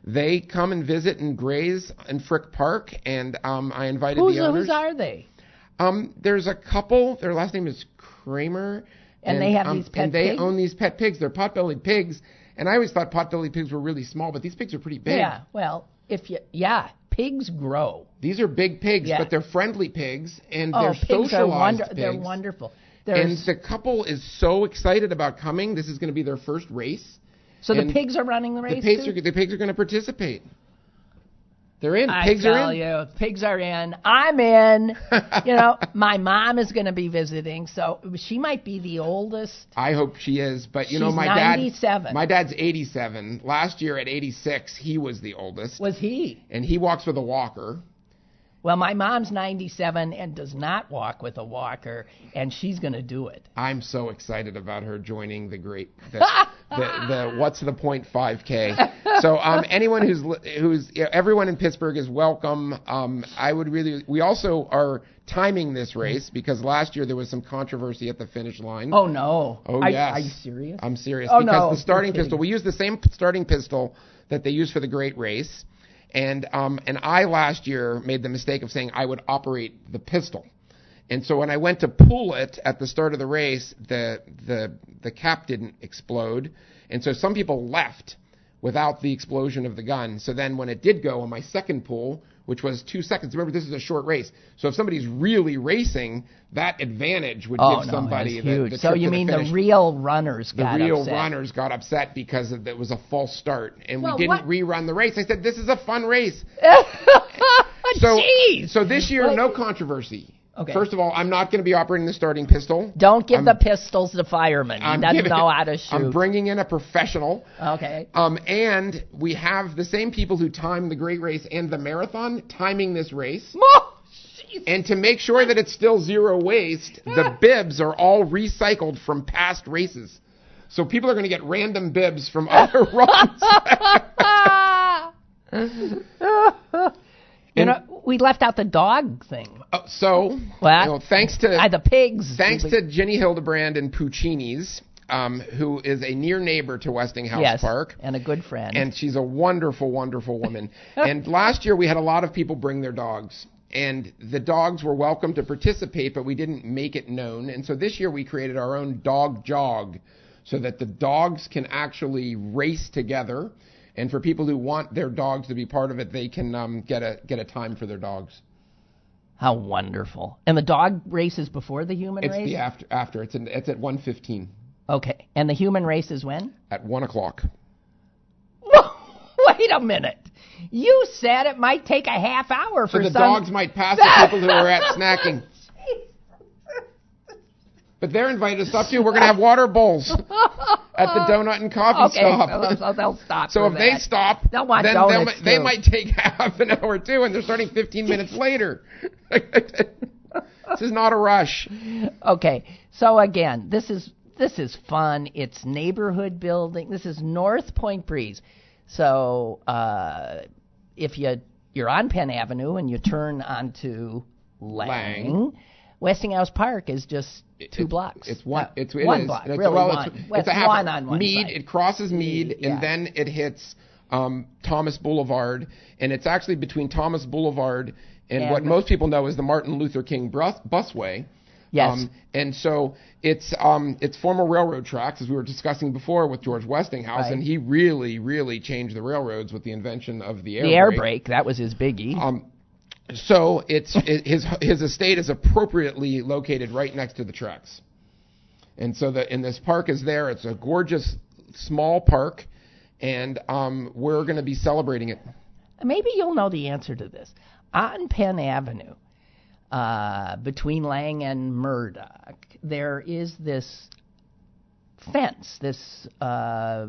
They come and visit and graze in Frick Park, and um, I invited Whose, the owners. whose are they? Um, there's a couple. Their last name is Kramer, And they have um, these pet and they pigs? own these pet pigs. They're pot-bellied pigs, and I always thought pot-bellied pigs were really small, but these pigs are pretty big. Yeah. Well, if you yeah, pigs grow. These are big pigs, Yeah. but they're friendly pigs, and Oh, they're pigs socialized are wonder- pigs. They're wonderful. and the couple is so excited about coming. This is going to be their first race. So the pigs are running the The race. pigs too? are the pigs are going to participate. They're in. I pigs tell are in. you, pigs are in. I'm in. you know, my mom is going to be visiting, so she might be the oldest. I hope she is, but you know my 97. dad. My dad's 87. Last year at 86, he was the oldest, Was he? and he walks with a walker. Well, my mom's 97 and does not walk with a walker, and she's going to do it. I'm so excited about her joining the great the, the, the what's the point 5K. So um, anyone who's who's you know, everyone in Pittsburgh is welcome. Um, I would really. We also are timing this race because last year there was some controversy at the finish line. Oh no! Oh, are, yes. Are you serious? I'm serious Oh, because no, the starting pistol we use the same starting pistol that they use for the Great Race, and um and I last year made the mistake of saying I would operate the pistol, and so when I went to pull it at the start of the race, the the the cap didn't explode, and so some people left without the explosion of the gun. So then when it did go on my second pull, which was two seconds, remember this is a short race, so if somebody's really racing, that advantage would oh give no, somebody that's the, huge. the so you to mean finish the real runners the got real upset. runners got upset because it was a false start and Well, we didn't what- rerun the race. I said this is a fun race. So Jeez. so this year no controversy. Okay. First of all, I'm not going to be operating the starting pistol. Don't give I'm- the pistols to firemen. He I'm doesn't giving- know how to shoot. I'm bringing in a professional. okay. Um, and we have the same people who time the great race and the marathon timing this race. Oh. And to make sure that it's still zero waste, the bibs are all recycled from past races. So people are going to get random bibs from other runs. you know, we left out the dog thing. Uh, so, What? you know, thanks to Uh, the pigs. thanks to Jenny Hildebrand and Puccini's, um, who is a near neighbor to Westinghouse yes, Park. and a good friend. and she's a wonderful, wonderful woman. and last year we had a lot of people bring their dogs, and the dogs were welcome to participate, but we didn't make it known. And so this year we created our own dog jog, so that the dogs can actually race together. And for people who want their dogs to be part of it, they can um, get a get a time for their dogs. How wonderful! And the dog race is before the human It's race. the after after. It's in, it's at one fifteen Okay, and the human race is when? at one o'clock. Wait a minute. You said it might take a half hour So for the some. dogs might pass the people who are at snacking. But they're invited to stop too. We're going to have water bowls at the donut and coffee okay, stop. so they'll, stop. So if they stop, They'll want then donuts, they might take half an hour too, and they're starting 15 minutes later. this is not a rush. Okay, so again, this is this is fun. It's neighborhood building. This is North Point Breeze. So uh, if you you're on Penn Avenue and you turn onto Lang, Lang. Westinghouse Park is just two It's- blocks. It's one. Uh, It's it one is. block. It's, really well, one. It's, Well, it's a half one on one Mead. side. It crosses Mead, Yeah. and then it hits um, Thomas Boulevard, and it's actually between Thomas Boulevard and, And- what most people know is the Martin Luther King bus, busway. Yes. Um, and so it's um, it's former railroad tracks, as we were discussing before with George Westinghouse, Right. and he really, really changed the railroads with the invention of the air the air brake. brake that was his biggie. Um, so it's it, his his estate is appropriately located right next to the tracks, and so the and this park is there. It's a gorgeous small park, and um, we're going to be celebrating it. maybe you'll know the answer to this. On Penn Avenue, uh, between Lang and Murdoch, there is this fence, this uh,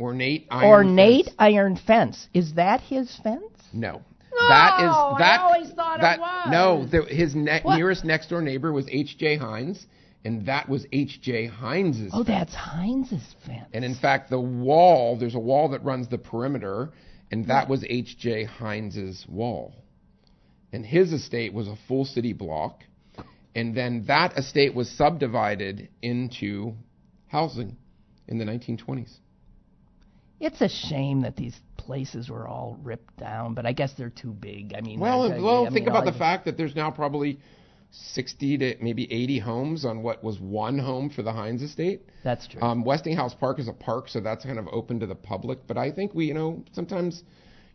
Ornate iron ornate fence. iron fence. Is that his fence? No. That is I that. always thought it that was. no, the, his ne- nearest next door neighbor was H.J. Heinz, and that was H.J. Heinz's. Oh, that's Heinz's fence. And in fact, the wall, there's a wall that runs the perimeter, and that was H.J. Heinz's wall. And his estate was a full city block, and then that estate was subdivided into housing in the 1920s. It's a shame that these places were all ripped down, but I guess they're too big. I mean, Well, I- well, I think about the fact that there's now probably 60 to maybe 80 homes on what was one home for the Heinz estate. That's true. Um, Westinghouse Park is a park, so that's kind of open to the public. But I think we, you know, sometimes,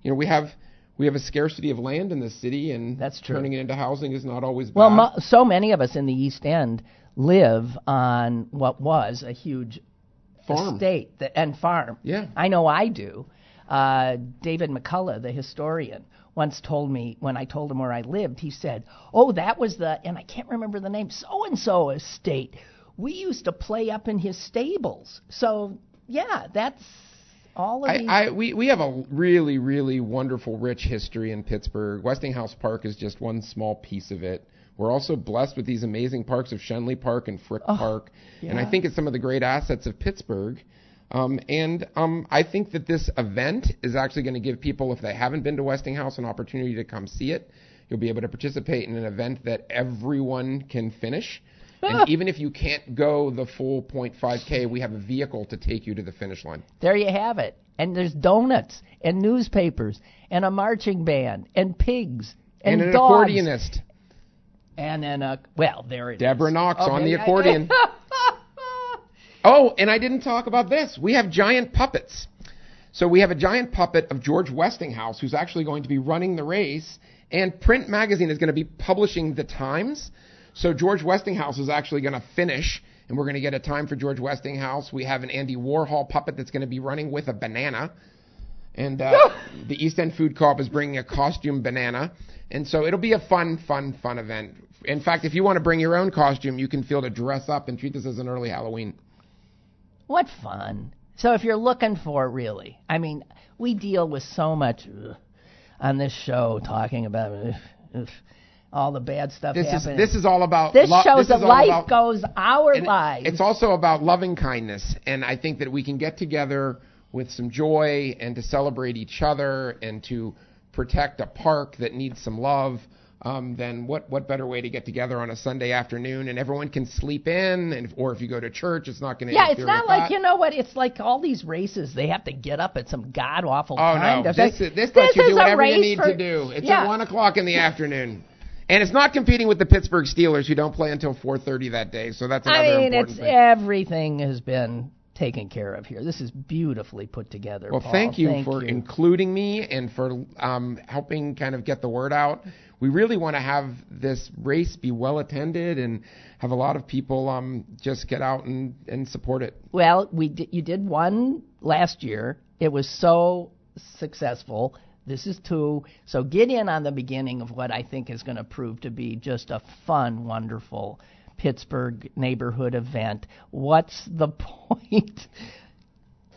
you know, we have we have a scarcity of land in the city, and That's true. turning it into housing is not always bad. well, mo- so many of us in the East End live on what was a huge Farm. estate that, and farm. Yeah. I know I do. Uh, David McCullough, the historian, once told me when I told him where I lived, he said, "Oh, that was the and I can't remember the name, so and so estate. We used to play up in his stables." So yeah, that's all of these. I, I we, we have a really really wonderful rich history in Pittsburgh. Westinghouse Park is just one small piece of it. We're also blessed with these amazing parks of Schenley Park and Frick Park, and I think it's some of the great assets of Pittsburgh. Um, and um, I think that this event is actually going to give people, if they haven't been to Westinghouse, an opportunity to come see it. You'll be able to participate in an event that everyone can finish. And even if you can't go the full 0.5K, we have a vehicle to take you to the finish line. There you have it. And there's donuts and newspapers and a marching band and pigs and, And, an dogs accordionist. And then a well there it is. Deborah Knox oh, on the accordion. Oh, and I didn't talk about this. We have giant puppets. So we have a giant puppet of George Westinghouse, who's actually going to be running the race, and Print Magazine is going to be publishing the times. So George Westinghouse is actually going to finish, and we're going to get a time for George Westinghouse. We have an Andy Warhol puppet that's going to be running with a banana. And uh, the East End Food Co-op is bringing a costume banana. And so it'll be a fun, fun, fun event. In fact, if you want to bring your own costume, you can feel to dress up and treat this as an early Halloween. What fun. So if you're looking for really, I mean, we deal with so much ugh, on this show talking about ugh, ugh, all the bad stuff This is this is all about This lo- shows this that life about- goes our and lives. It's also about loving kindness, and I think that we can get together with some joy and to celebrate each other and to protect a park that needs some love. Um, then what what better way to get together on a Sunday afternoon and everyone can sleep in, and or if you go to church, it's not going to yeah, it's not like you know what. It's like all these races. They have to get up at some god awful Oh time. no! This, think, this lets you do whatever you need for- to do. It's yeah. at one o'clock in the afternoon, and it's not competing with the Pittsburgh Steelers, who don't play until four thirty that day. So that's another I mean, it's thing. everything has been taken care of here. This is beautifully put together. Well, Paul. thank you Thank for you. including me and for um, helping kind of get the word out. We really want to have this race be well attended and have a lot of people um, just get out and, and support it. Well, we di- you did one last year. It was so successful. This is two. So get in on the beginning of what I think is going to prove to be just a fun, wonderful Pittsburgh neighborhood event. What's the point?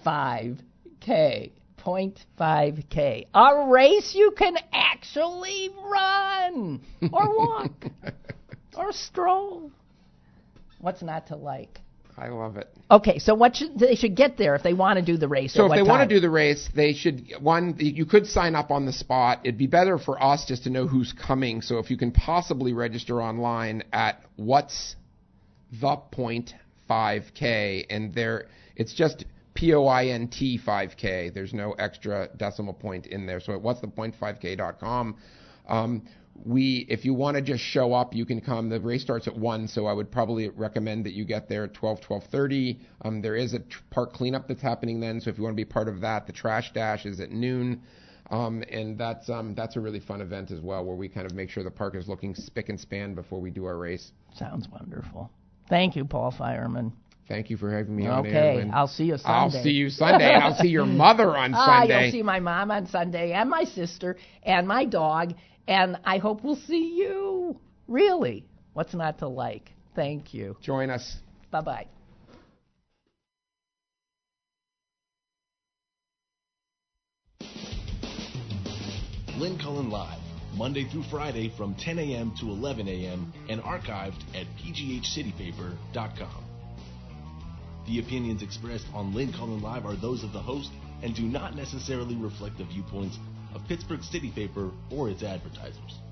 5K. Point 5K. A race you can actually run or walk or stroll. What's not to like? I love it. Okay, so what should they should get there if they want to do the race? So if they want to do the race, they should one. You could sign up on the spot. It'd be better for us just to know who's coming. So if you can possibly register online at what's the point 5k, and there it's just P O I N T 5k. There's no extra decimal point in there. So at what's the point 5k.com. Um, we, if you want to just show up, you can come. The race starts at one, so I would probably recommend that you get there at 12, 12:30. Um, there is a tr- park cleanup that's happening then, so if you want to be part of that, the trash dash is at noon, um, and that's um, that's a really fun event as well, where we kind of make sure the park is looking spick and span before we do our race. Sounds wonderful. Thank you, Paul Fireman. Thank you for having me on Okay. I'll see you I'll Sunday. see you Sunday, and I'll see your mother on Ah, Sunday. you'll see my mom on Sunday, and my sister, and my dog, and I hope we'll see you. Really, what's not to like? Thank you. Join us. Bye bye. Lynn Cullen Live, Monday through Friday from 10 a.m. to 11 a.m. and archived at pghcitypaper.com. The opinions expressed on Lynn Cullen Live are those of the host and do not necessarily reflect the viewpoints of Pittsburgh City Paper or its advertisers.